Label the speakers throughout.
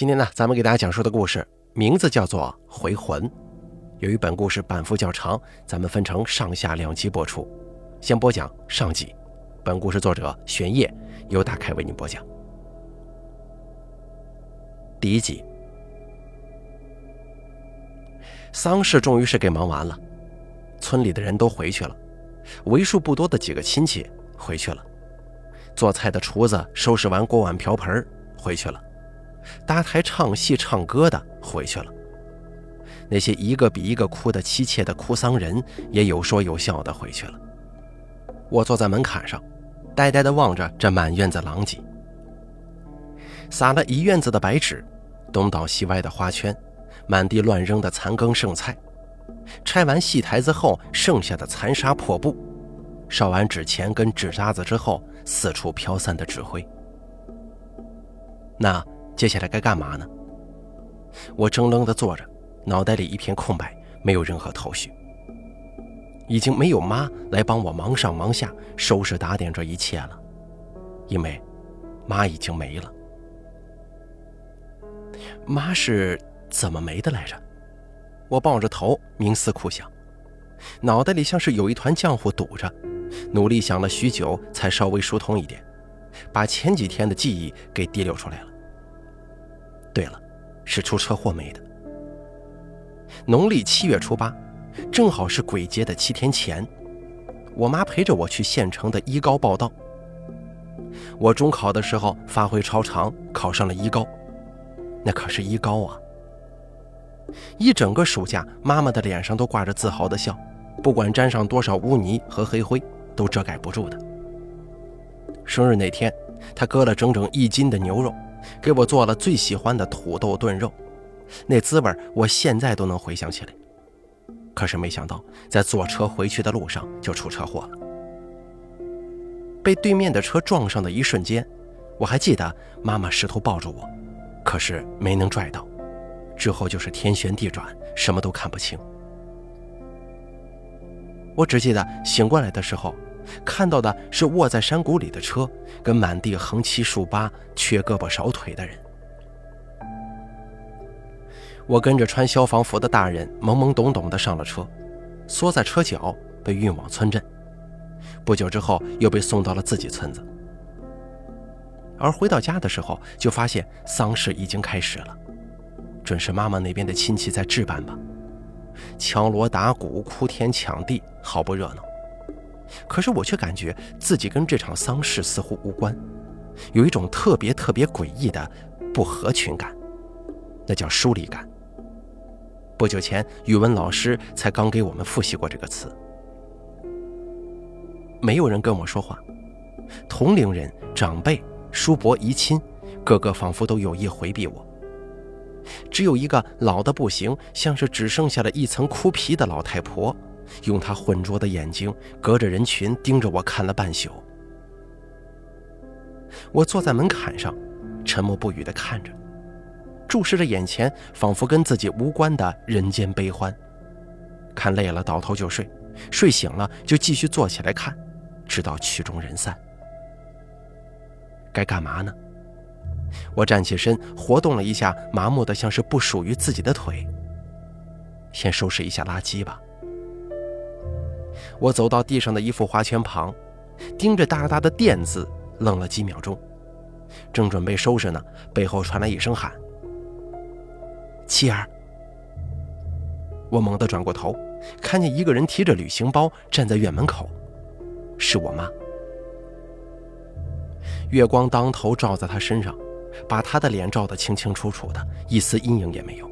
Speaker 1: 今天呢，咱们给大家讲述的故事名字叫做《回魂》。由于本故事版幅较长，咱们分成上下两集播出。先播讲上集。本故事作者玄烨，由大开为您播讲。第一集，丧事终于是给忙完了，村里的人都回去了，为数不多的几个亲戚回去了，做菜的厨子收拾完锅碗瓢盆回去了。搭台唱戏唱歌的回去了，那些一个比一个哭得凄切的哭丧人也有说有笑的回去了。我坐在门槛上，呆呆地望着这满院子狼藉，撒了一院子的白纸，东倒西歪的花圈，满地乱扔的残羹剩菜，拆完戏台子后剩下的残沙破布，烧完纸钱跟纸渣子之后四处飘散的纸灰，那。接下来该干嘛呢？我怔愣地坐着，脑袋里一片空白，没有任何头绪。已经没有妈来帮我忙上忙下收拾打点这一切了，因为妈已经没了。妈是怎么没的来着？我抱着头冥思苦想，脑袋里像是有一团浆糊堵着，努力想了许久，才稍微疏通一点，把前几天的记忆给提溜出来了。对了，是出车祸没的。农历七月初八，正好是鬼节的七天前，我妈陪着我去县城的一高报道。我中考的时候发挥超常，考上了一高，那可是一高啊！一整个暑假，妈妈的脸上都挂着自豪的笑，不管沾上多少污泥和黑灰，都遮盖不住的。生日那天，她割了整整一斤的牛肉。给我做了最喜欢的土豆炖肉，那滋味我现在都能回想起来。可是没想到，在坐车回去的路上就出车祸了。被对面的车撞上的一瞬间，我还记得妈妈试图抱住我，可是没能拽到。之后就是天旋地转，什么都看不清。我只记得醒过来的时候。看到的是卧在山谷里的车，跟满地横七竖八、缺胳膊少腿的人。我跟着穿消防服的大人懵懵懂懂地上了车，缩在车角，被运往村镇。不久之后，又被送到了自己村子。而回到家的时候，就发现丧事已经开始了，准是妈妈那边的亲戚在置办吧，敲锣打鼓、哭天抢地，好不热闹。可是我却感觉自己跟这场丧事似乎无关，有一种特别特别诡异的不合群感，那叫疏离感。不久前语文老师才刚给我们复习过这个词。没有人跟我说话，同龄人、长辈、叔伯、姨亲，个个仿佛都有意回避我。只有一个老的不行，像是只剩下了一层枯皮的老太婆。用他浑浊的眼睛隔着人群盯着我看了半宿。我坐在门槛上，沉默不语地看着，注视着眼前仿佛跟自己无关的人间悲欢。看累了倒头就睡，睡醒了就继续坐起来看，直到曲终人散。该干嘛呢？我站起身，活动了一下麻木的像是不属于自己的腿。先收拾一下垃圾吧。我走到地上的一副花圈旁，盯着大大的“店”字，愣了几秒钟，正准备收拾呢，背后传来一声喊：“七儿！”我猛地转过头，看见一个人提着旅行包站在院门口，是我妈。月光当头照在她身上，把她的脸照得清清楚楚的，一丝阴影也没有。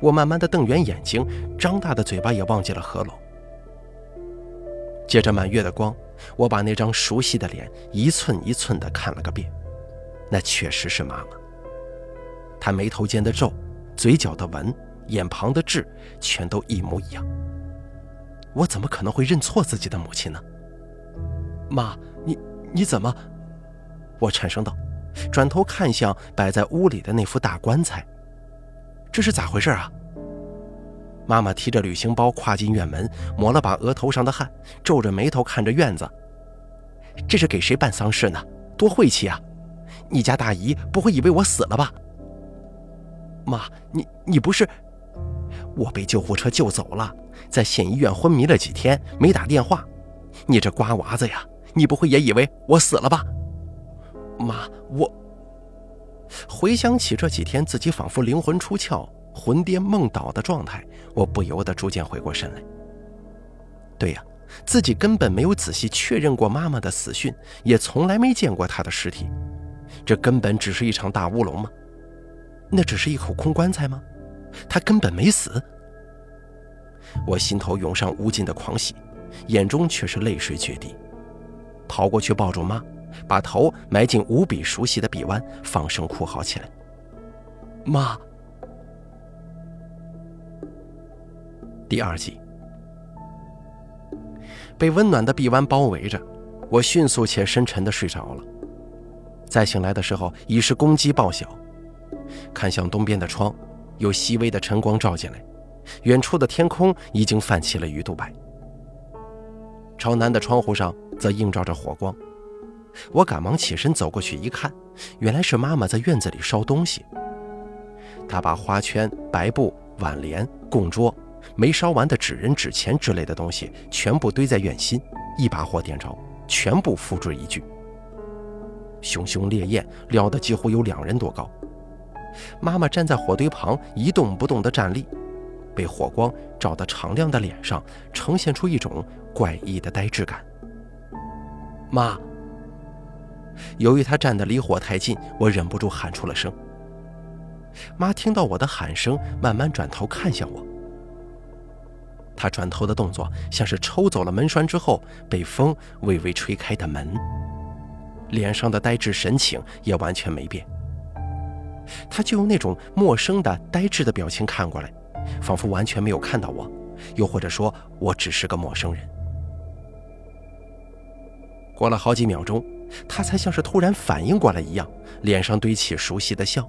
Speaker 1: 我慢慢的瞪圆眼睛，张大的嘴巴也忘记了合拢。借着满月的光，我把那张熟悉的脸一寸一寸地看了个遍，那确实是妈妈。她眉头间的皱，嘴角的纹，眼旁的痣，全都一模一样。我怎么可能会认错自己的母亲呢？妈，你你怎么？我颤声道，转头看向摆在屋里的那副大棺材，这是咋回事啊？妈妈提着旅行包跨进院门，抹了把额头上的汗，皱着眉头看着院子。这是给谁办丧事呢？多晦气啊！你家大姨不会以为我死了吧？妈，你你不是？我被救护车救走了，在县医院昏迷了几天，没打电话。你这瓜娃子呀，你不会也以为我死了吧？妈，我回想起这几天自己仿佛灵魂出窍、魂颠梦倒的状态，我不由得逐渐回过神来。对呀，自己根本没有仔细确认过妈妈的死讯，也从来没见过她的尸体，这根本只是一场大乌龙吗？那只是一口空棺材吗？她根本没死。我心头涌上无尽的狂喜，眼中却是泪水决堤，跑过去抱住妈。把头埋进无比熟悉的臂弯，放声哭嚎起来。妈。第二集，被温暖的臂弯包围着，我迅速且深沉的睡着了。再醒来的时候，已是公鸡报晓。看向东边的窗，有细微的晨光照进来，远处的天空已经泛起了鱼肚白。朝南的窗户上则映照着火光。我赶忙起身走过去一看，原来是妈妈在院子里烧东西。她把花圈、白布、挽联、供桌、没烧完的纸人、纸钱之类的东西全部堆在院心，一把火点着，全部付之一炬。熊熊烈焰燎得几乎有两人多高。妈妈站在火堆旁一动不动地站立，被火光照得敞亮的脸上呈现出一种怪异的呆滞感。妈。由于他站得离火太近，我忍不住喊出了声。妈听到我的喊声，慢慢转头看向我。他转头的动作像是抽走了门栓之后被风微微吹开的门，脸上的呆滞神情也完全没变。他就用那种陌生的呆滞的表情看过来，仿佛完全没有看到我，又或者说我只是个陌生人。过了好几秒钟。他才像是突然反应过来一样，脸上堆起熟悉的笑。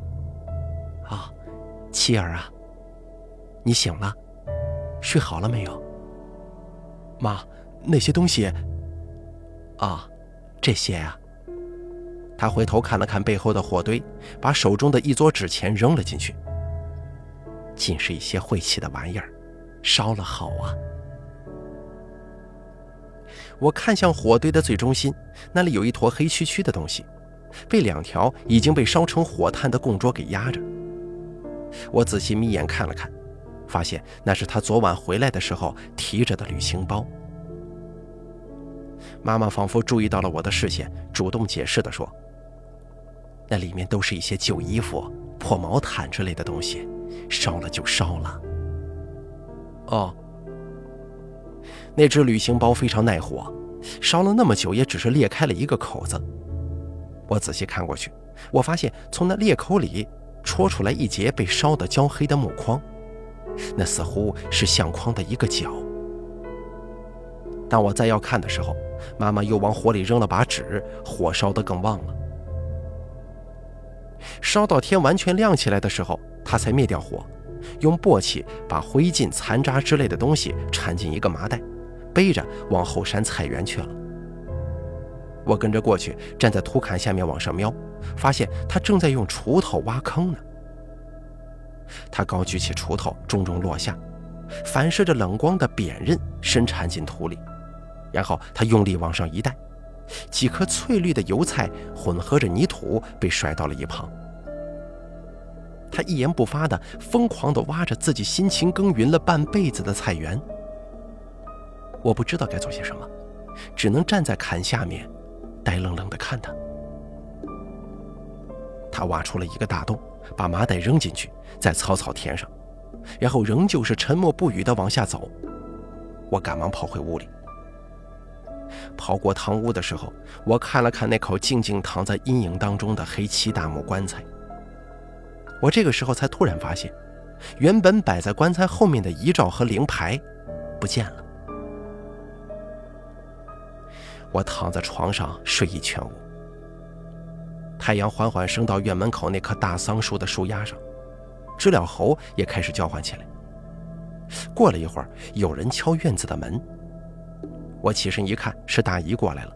Speaker 1: 啊，妻儿啊，你醒了，睡好了没有？妈，那些东西。啊，这些呀。他回头看了看背后的火堆，把手中的一撮纸钱扔了进去。尽是一些晦气的玩意儿，烧了好啊。我看向火堆的最中心，那里有一坨黑黢黢的东西，被两条已经被烧成火炭的供桌给压着。我仔细眯眼看了看，发现那是他昨晚回来的时候提着的旅行包。妈妈仿佛注意到了我的视线，主动解释地说：“那里面都是一些旧衣服、破毛毯之类的东西，烧了就烧了。”哦。那只旅行包非常耐火，烧了那么久也只是裂开了一个口子。我仔细看过去，我发现从那裂口里戳出来一截被烧得焦黑的木框，那似乎是相框的一个角。当我再要看的时候，妈妈又往火里扔了把纸，火烧得更旺了。烧到天完全亮起来的时候，她才灭掉火，用簸箕把灰烬、残渣之类的东西掺进一个麻袋。背着往后山菜园去了。我跟着过去，站在土坎下面往上瞄，发现他正在用锄头挖坑呢。他高举起锄头，重重落下，反射着冷光的扁刃深缠进土里，然后他用力往上一带，几颗翠绿的油菜混合着泥土被甩到了一旁。他一言不发地疯狂地挖着自己辛勤耕耘了半辈子的菜园。我不知道该做些什么，只能站在坎下面，呆愣愣地看他。他挖出了一个大洞，把麻袋扔进去，再草草填上，然后仍旧是沉默不语地往下走。我赶忙跑回屋里。跑过堂屋的时候，我看了看那口静静躺在阴影当中的黑漆大木棺材。我这个时候才突然发现，原本摆在棺材后面的遗照和灵牌不见了。我躺在床上睡意全无。太阳缓缓升到院门口那棵大桑树的树丫上，知了猴也开始叫唤起来。过了一会儿，有人敲院子的门。我起身一看，是大姨过来了。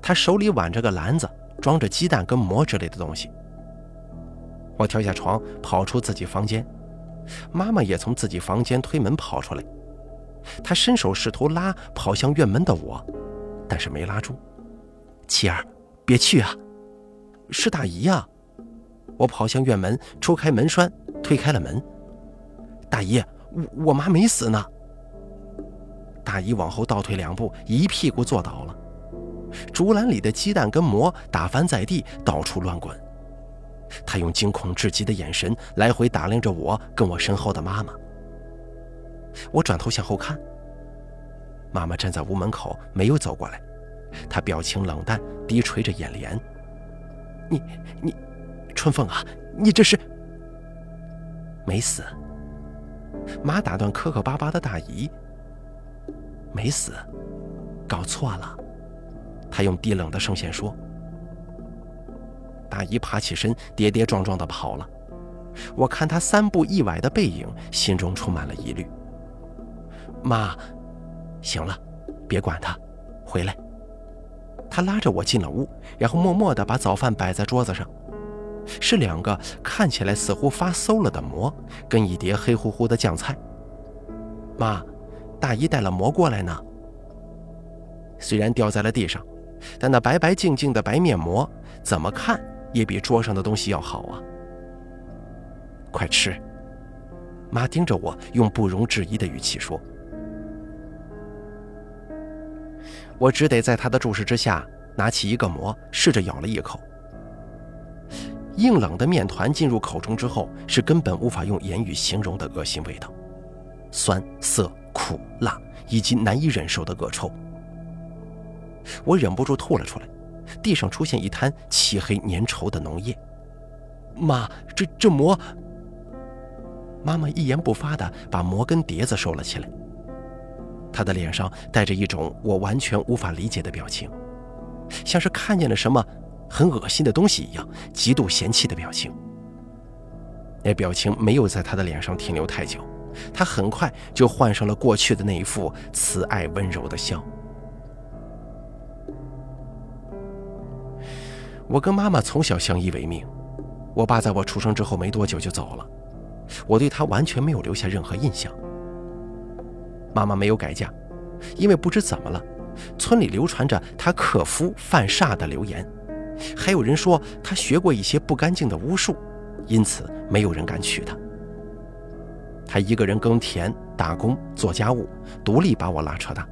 Speaker 1: 她手里挽着个篮子，装着鸡蛋跟馍之类的东西。我跳下床，跑出自己房间，妈妈也从自己房间推门跑出来。她伸手试图拉跑向院门的我，但是没拉住。七儿，别去啊！是大姨呀！我跑向院门，抽开门栓，推开了门。大姨，我我妈没死呢。大姨往后倒退两步，一屁股坐倒了，竹篮里的鸡蛋跟馍打翻在地，到处乱滚。她用惊恐至极的眼神来回打量着我跟我身后的妈妈。我转头向后看，妈妈站在屋门口，没有走过来，她表情冷淡，低垂着眼帘。你你，春凤啊，你这是没死？妈打断磕磕巴巴的大姨。没死，搞错了。她用低冷的声线说。大姨爬起身，跌跌撞撞地跑了。我看她三步一崴的背影，心中充满了疑虑。妈，行了，别管她，回来。他拉着我进了屋，然后默默地把早饭摆在桌子上，是两个看起来似乎发馊了的馍，跟一碟黑乎乎的酱菜。妈，大姨带了馍过来呢。虽然掉在了地上，但那白白净净的白面馍，怎么看？也比桌上的东西要好啊！快吃！妈盯着我，用不容置疑的语气说。我只得在他的注视之下，拿起一个馍，试着咬了一口。硬冷的面团进入口中之后，是根本无法用言语形容的恶心味道，酸涩苦辣，以及难以忍受的恶臭。我忍不住吐了出来。地上出现一滩漆黑粘稠的脓液，妈，这这馍……妈妈一言不发地把馍跟碟子收了起来。她的脸上带着一种我完全无法理解的表情，像是看见了什么很恶心的东西一样，极度嫌弃的表情。那表情没有在她的脸上停留太久，她很快就换上了过去的那一副慈爱温柔的笑。我跟妈妈从小相依为命，我爸在我出生之后没多久就走了，我对他完全没有留下任何印象。妈妈没有改嫁，因为不知怎么了，村里流传着她克夫犯煞的流言，还有人说她学过一些不干净的巫术，因此没有人敢娶她。她一个人耕田、打工、做家务，独立把我拉扯大。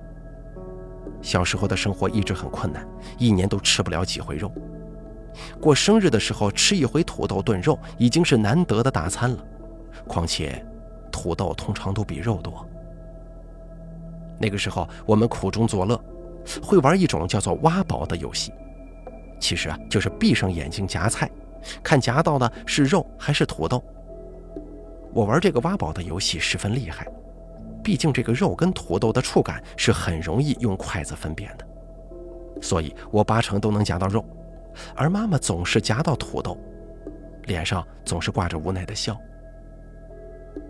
Speaker 1: 小时候的生活一直很困难，一年都吃不了几回肉。过生日的时候吃一回土豆炖肉已经是难得的大餐了，况且土豆通常都比肉多。那个时候我们苦中作乐，会玩一种叫做挖宝的游戏，其实啊就是闭上眼睛夹菜，看夹到的是肉还是土豆。我玩这个挖宝的游戏十分厉害，毕竟这个肉跟土豆的触感是很容易用筷子分辨的，所以我八成都能夹到肉。而妈妈总是夹到土豆，脸上总是挂着无奈的笑。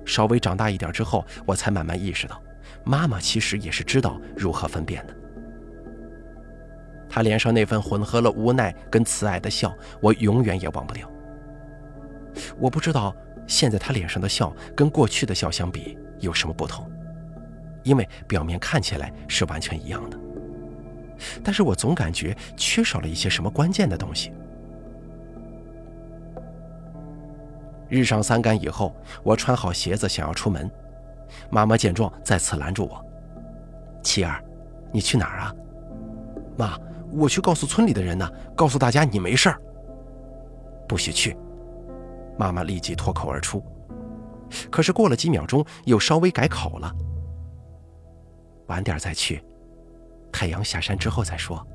Speaker 1: 稍微长大一点之后，我才慢慢意识到，妈妈其实也是知道如何分辨的。她脸上那份混合了无奈跟慈爱的笑，我永远也忘不掉。我不知道现在她脸上的笑跟过去的笑相比有什么不同，因为表面看起来是完全一样的。但是我总感觉缺少了一些什么关键的东西。日上三竿以后，我穿好鞋子想要出门，妈妈见状再次拦住我：“七儿，你去哪儿啊？”“妈，我去告诉村里的人呢，告诉大家你没事儿。”“不许去！”妈妈立即脱口而出，可是过了几秒钟又稍微改口了：“晚点再去。”太阳下山之后再说。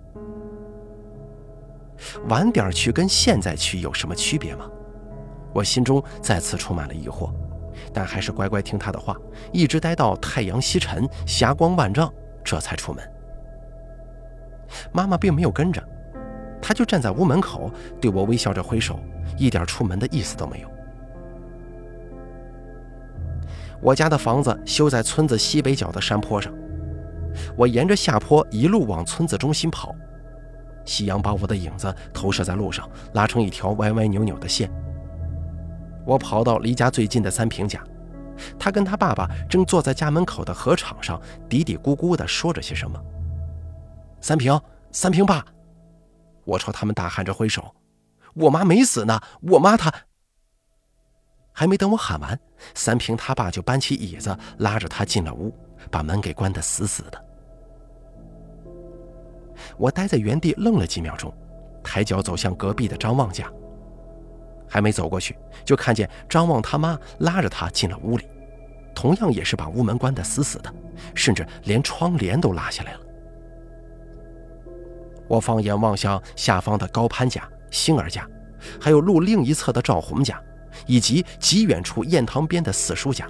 Speaker 1: 晚点去跟现在去有什么区别吗？我心中再次充满了疑惑，但还是乖乖听他的话，一直待到太阳西沉、霞光万丈，这才出门。妈妈并没有跟着，她就站在屋门口，对我微笑着挥手，一点出门的意思都没有。我家的房子修在村子西北角的山坡上。我沿着下坡一路往村子中心跑，夕阳把我的影子投射在路上，拉成一条歪歪扭扭的线。我跑到离家最近的三平家，他跟他爸爸正坐在家门口的河场上嘀嘀咕咕地说着些什么。三平，三平爸，我朝他们大喊着挥手：“我妈没死呢，我妈她……”还没等我喊完，三平他爸就搬起椅子拉着他进了屋，把门给关得死死的。我待在原地愣了几秒钟，抬脚走向隔壁的张旺家。还没走过去，就看见张望他妈拉着他进了屋里，同样也是把屋门关得死死的，甚至连窗帘都拉下来了。我放眼望向下方的高攀家、星儿家，还有路另一侧的赵红家，以及极远处堰塘边的四叔家，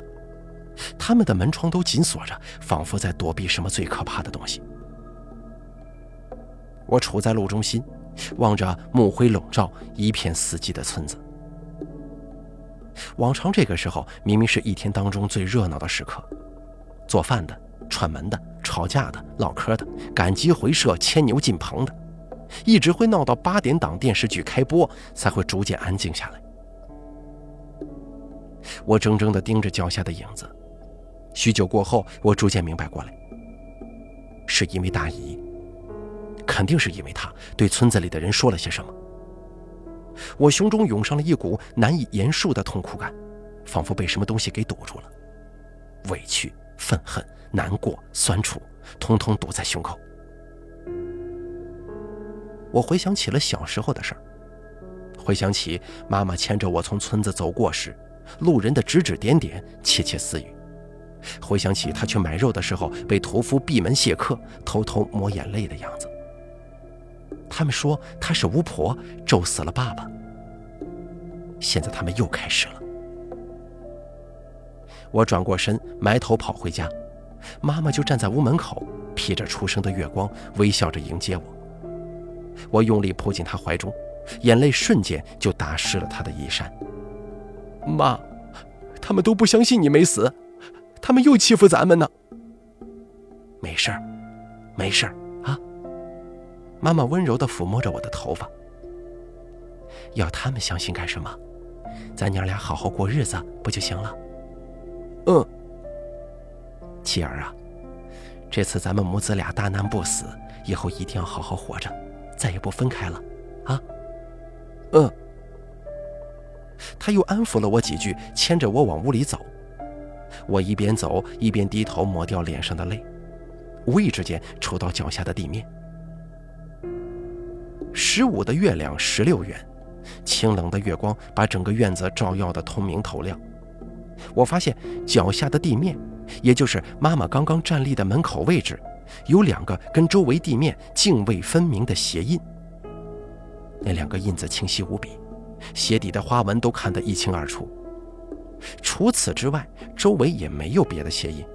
Speaker 1: 他们的门窗都紧锁着，仿佛在躲避什么最可怕的东西。我处在路中心，望着暮灰笼罩、一片死寂的村子。往常这个时候明明是一天当中最热闹的时刻，做饭的、串门的、吵架的、唠嗑的、赶集回社、牵牛进棚的，一直会闹到八点档电视剧开播才会逐渐安静下来。我怔怔地盯着脚下的影子，许久过后，我逐渐明白过来，是因为大姨，肯定是因为她对村子里的人说了些什么。我胸中涌上了一股难以言述的痛苦感，仿佛被什么东西给堵住了。委屈、愤恨、难过、酸楚，通通堵在胸口。我回想起了小时候的事儿，回想起妈妈牵着我从村子走过时，路人的指指点点、窃窃私语；回想起她去买肉的时候，被屠夫闭门谢客、偷偷抹眼泪的样子。他们说她是巫婆，咒死了爸爸。现在他们又开始了。我转过身，埋头跑回家，妈妈就站在屋门口，披着初升的月光，微笑着迎接我。我用力扑进她怀中，眼泪瞬间就打湿了她的衣衫。妈，他们都不相信你没死，他们又欺负咱们呢。没事儿，没事儿。妈妈温柔地抚摸着我的头发。要他们相信干什么？咱娘俩好好过日子不就行了？嗯。琪儿啊，这次咱们母子俩大难不死，以后一定要好好活着，再也不分开了，啊？嗯。他又安抚了我几句，牵着我往屋里走。我一边走一边低头抹掉脸上的泪，无意之间触到脚下的地面。十五的月亮十六圆，清冷的月光把整个院子照耀得通明透亮。我发现脚下的地面，也就是妈妈刚刚站立的门口位置，有两个跟周围地面泾渭分明的鞋印。那两个印子清晰无比，鞋底的花纹都看得一清二楚。除此之外，周围也没有别的鞋印。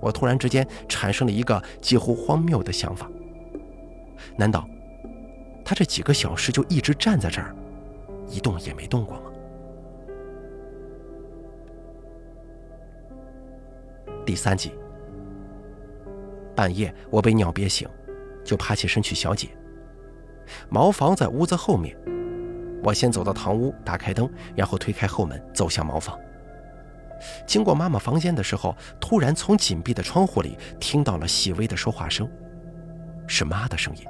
Speaker 1: 我突然之间产生了一个几乎荒谬的想法：难道？他这几个小时就一直站在这儿，一动也没动过吗？第三集，半夜我被尿憋醒，就爬起身去小解。茅房在屋子后面，我先走到堂屋，打开灯，然后推开后门，走向茅房。经过妈妈房间的时候，突然从紧闭的窗户里听到了细微的说话声，是妈的声音。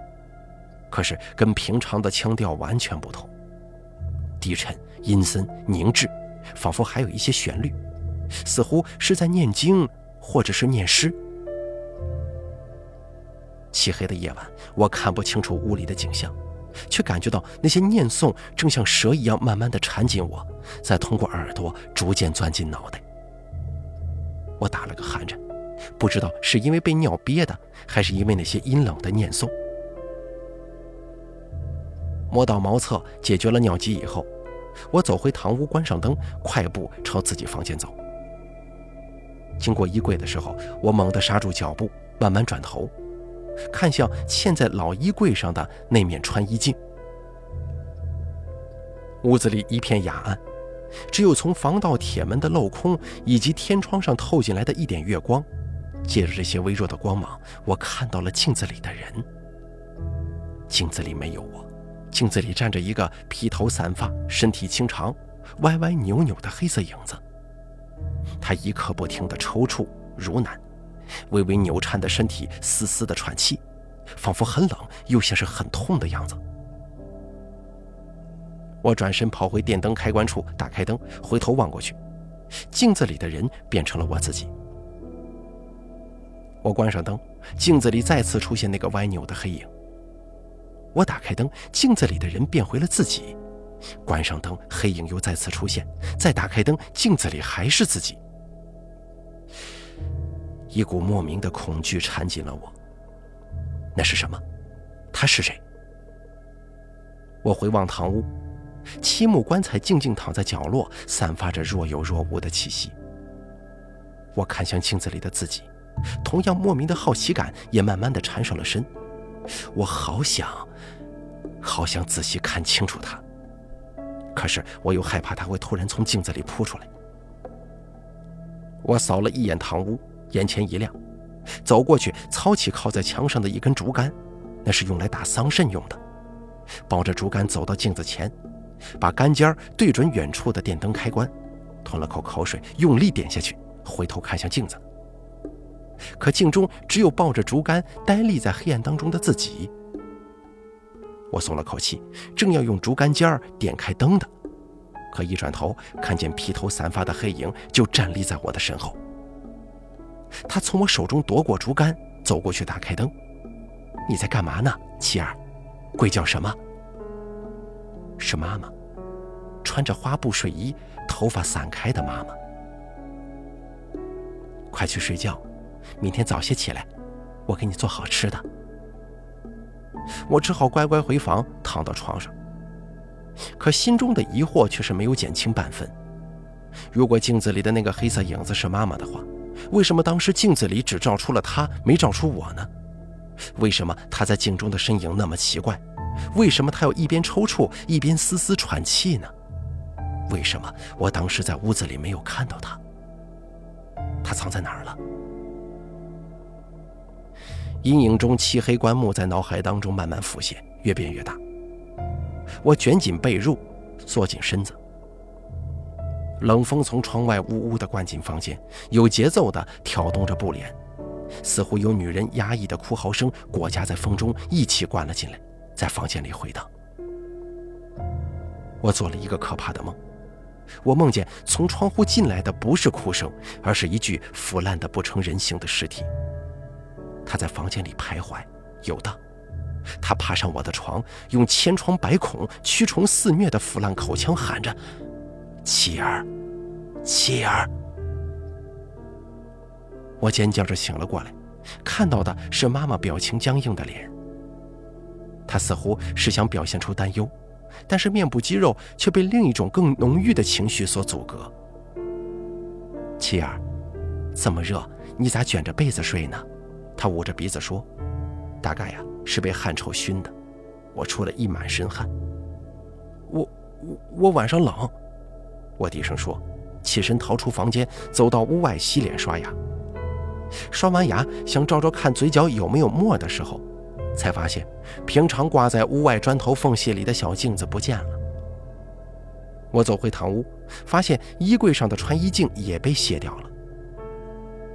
Speaker 1: 可是跟平常的腔调完全不同，低沉、阴森、凝滞，仿佛还有一些旋律，似乎是在念经或者是念诗。漆黑的夜晚，我看不清楚屋里的景象，却感觉到那些念诵正像蛇一样慢慢的缠紧我，再通过耳朵逐渐钻进脑袋。我打了个寒颤，不知道是因为被尿憋的，还是因为那些阴冷的念诵。摸到茅厕，解决了尿急以后，我走回堂屋，关上灯，快步朝自己房间走。经过衣柜的时候，我猛地刹住脚步，慢慢转头，看向嵌在老衣柜上的那面穿衣镜。屋子里一片哑暗，只有从防盗铁门的镂空以及天窗上透进来的一点月光，借着这些微弱的光芒，我看到了镜子里的人。镜子里没有我。镜子里站着一个披头散发、身体清长、歪歪扭扭的黑色影子。他一刻不停的抽搐如难，微微扭颤的身体嘶嘶的喘气，仿佛很冷又像是很痛的样子。我转身跑回电灯开关处，打开灯，回头望过去，镜子里的人变成了我自己。我关上灯，镜子里再次出现那个歪扭的黑影。我打开灯，镜子里的人变回了自己。关上灯，黑影又再次出现。再打开灯，镜子里还是自己。一股莫名的恐惧缠紧了我。那是什么？他是谁？我回望堂屋，漆木棺材静静躺在角落，散发着若有若无的气息。我看向镜子里的自己，同样莫名的好奇感也慢慢的缠上了身。我好想，好想仔细看清楚他。可是我又害怕他会突然从镜子里扑出来。我扫了一眼堂屋，眼前一亮，走过去，操起靠在墙上的一根竹竿，那是用来打桑葚用的。抱着竹竿走到镜子前，把竿尖对准远处的电灯开关，吞了口口水，用力点下去，回头看向镜子。可镜中只有抱着竹竿呆立在黑暗当中的自己。我松了口气，正要用竹竿尖儿点开灯的，可一转头看见披头散发的黑影就站立在我的身后。他从我手中夺过竹竿，走过去打开灯。你在干嘛呢，七儿？鬼叫什么？是妈妈，穿着花布睡衣，头发散开的妈妈。快去睡觉，明天早些起来，我给你做好吃的。我只好乖乖回房，躺到床上。可心中的疑惑却是没有减轻半分。如果镜子里的那个黑色影子是妈妈的话，为什么当时镜子里只照出了她，没照出我呢？为什么她在镜中的身影那么奇怪？为什么她要一边抽搐一边嘶嘶喘气呢？为什么我当时在屋子里没有看到她？她藏在哪儿了？阴影中，漆黑棺木在脑海当中慢慢浮现，越变越大。我卷紧被褥，缩紧身子。冷风从窗外呜呜地灌进房间，有节奏地挑动着布帘，似乎有女人压抑的哭嚎声裹挟在风中一起灌了进来，在房间里回荡。我做了一个可怕的梦，我梦见从窗户进来的不是哭声，而是一具腐烂的不成人形的尸体。他在房间里徘徊游荡，他爬上我的床，用千疮百孔、蛆虫肆虐的腐烂口腔喊着：“妻儿，妻儿！”我尖叫着醒了过来，看到的是妈妈表情僵硬的脸。她似乎是想表现出担忧，但是面部肌肉却被另一种更浓郁的情绪所阻隔。妻儿，这么热，你咋卷着被子睡呢？他捂着鼻子说：“大概呀，是被汗臭熏的，我出了一满身汗。我我我晚上冷。”我低声说，起身逃出房间，走到屋外洗脸刷牙。刷完牙，想照照看嘴角有没有沫的时候，才发现平常挂在屋外砖头缝隙里的小镜子不见了。我走回堂屋，发现衣柜上的穿衣镜也被卸掉了。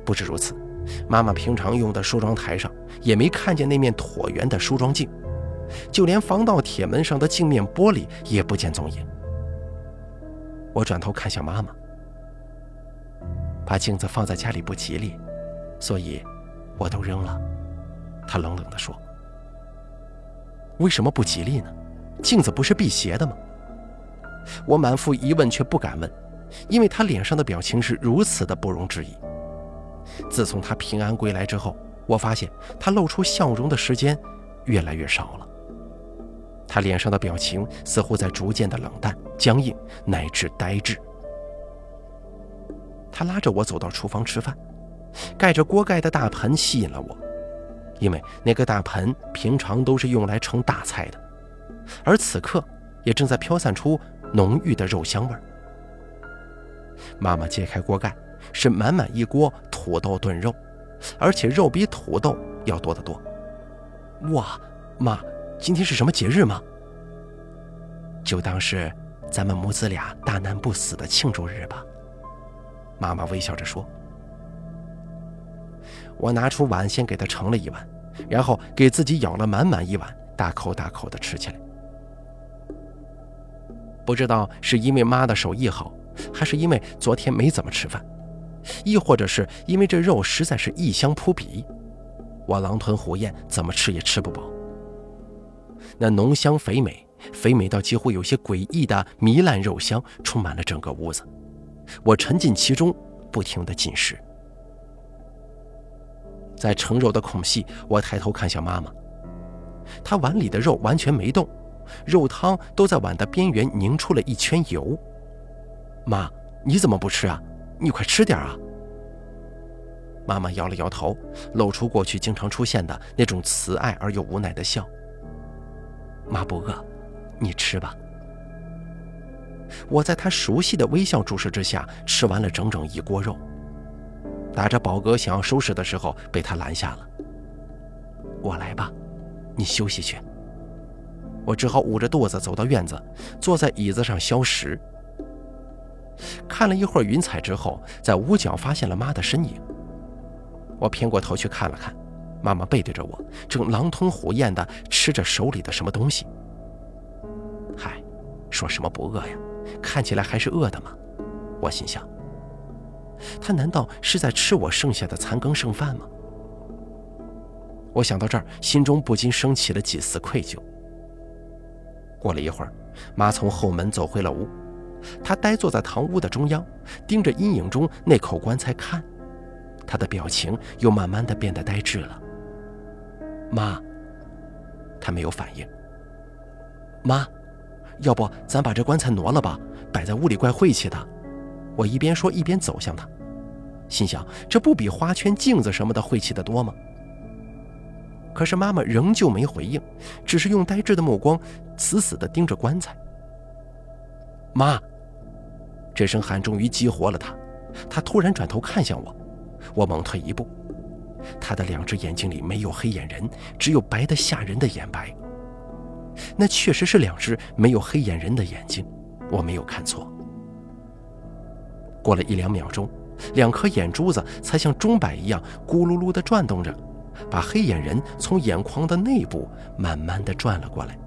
Speaker 1: 不止如此。妈妈平常用的梳妆台上也没看见那面椭圆的梳妆镜，就连防盗铁门上的镜面玻璃也不见踪影。我转头看向妈妈，把镜子放在家里不吉利，所以我都扔了。她冷冷地说：“为什么不吉利呢？镜子不是辟邪的吗？”我满腹疑问却不敢问，因为她脸上的表情是如此的不容置疑。自从他平安归来之后，我发现他露出笑容的时间越来越少了。他脸上的表情似乎在逐渐的冷淡、僵硬，乃至呆滞。他拉着我走到厨房吃饭，盖着锅盖的大盆吸引了我，因为那个大盆平常都是用来盛大菜的，而此刻也正在飘散出浓郁的肉香味儿。妈妈揭开锅盖。是满满一锅土豆炖肉，而且肉比土豆要多得多。哇，妈，今天是什么节日吗？就当是咱们母子俩大难不死的庆祝日吧。”妈妈微笑着说。我拿出碗，先给她盛了一碗，然后给自己舀了满满一碗，大口大口的吃起来。不知道是因为妈的手艺好，还是因为昨天没怎么吃饭，亦或者是因为这肉实在是异香扑鼻，我狼吞虎咽，怎么吃也吃不饱。那浓香肥美，肥美到几乎有些诡异的糜烂肉香充满了整个屋子，我沉浸其中，不停的进食。在盛肉的空隙，我抬头看向妈妈，她碗里的肉完全没动。肉汤都在碗的边缘凝出了一圈油。妈，你怎么不吃啊？你快吃点啊！妈妈摇了摇头，露出过去经常出现的那种慈爱而又无奈的笑。妈不饿，你吃吧。我在她熟悉的微笑注视之下，吃完了整整一锅肉。打着饱嗝想要收拾的时候，被她拦下了。我来吧，你休息去。我只好捂着肚子走到院子，坐在椅子上消食。看了一会儿云彩之后，在屋角发现了妈的身影。我偏过头去看了看，妈妈背对着我，正狼吞虎咽地吃着手里的什么东西。嗨，说什么不饿呀？看起来还是饿的嘛。我心想，他难道是在吃我剩下的残羹剩饭吗？我想到这儿，心中不禁升起了几丝愧疚。过了一会儿，妈从后门走回了屋，她呆坐在堂屋的中央，盯着阴影中那口棺材看，她的表情又慢慢的变得呆滞了。妈，她没有反应。妈，要不咱把这棺材挪了吧，摆在屋里怪晦气的。我一边说一边走向她，心想这不比花圈、镜子什么的晦气的多吗？可是妈妈仍旧没回应，只是用呆滞的目光死死地盯着棺材。妈，这声喊终于激活了他，他突然转头看向我，我猛退一步。他的两只眼睛里没有黑眼仁，只有白的吓人的眼白。那确实是两只没有黑眼仁的眼睛，我没有看错。过了一两秒钟，两颗眼珠子才像钟摆一样咕噜噜地转动着。把黑眼仁从眼眶的内部慢慢的转了过来，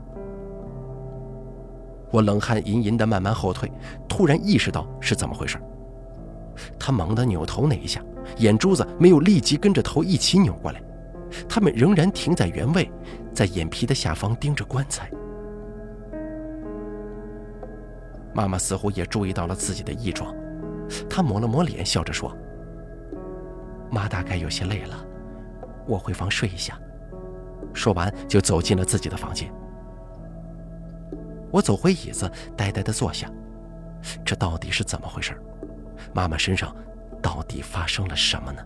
Speaker 1: 我冷汗吟吟的慢慢后退，突然意识到是怎么回事。他猛地扭头那一下，眼珠子没有立即跟着头一起扭过来，他们仍然停在原位，在眼皮的下方盯着棺材。妈妈似乎也注意到了自己的异状，她抹了抹脸，笑着说：“妈大概有些累了。”我回房睡一下。说完，就走进了自己的房间。我走回椅子，呆呆地坐下。这到底是怎么回事？妈妈身上到底发生了什么呢？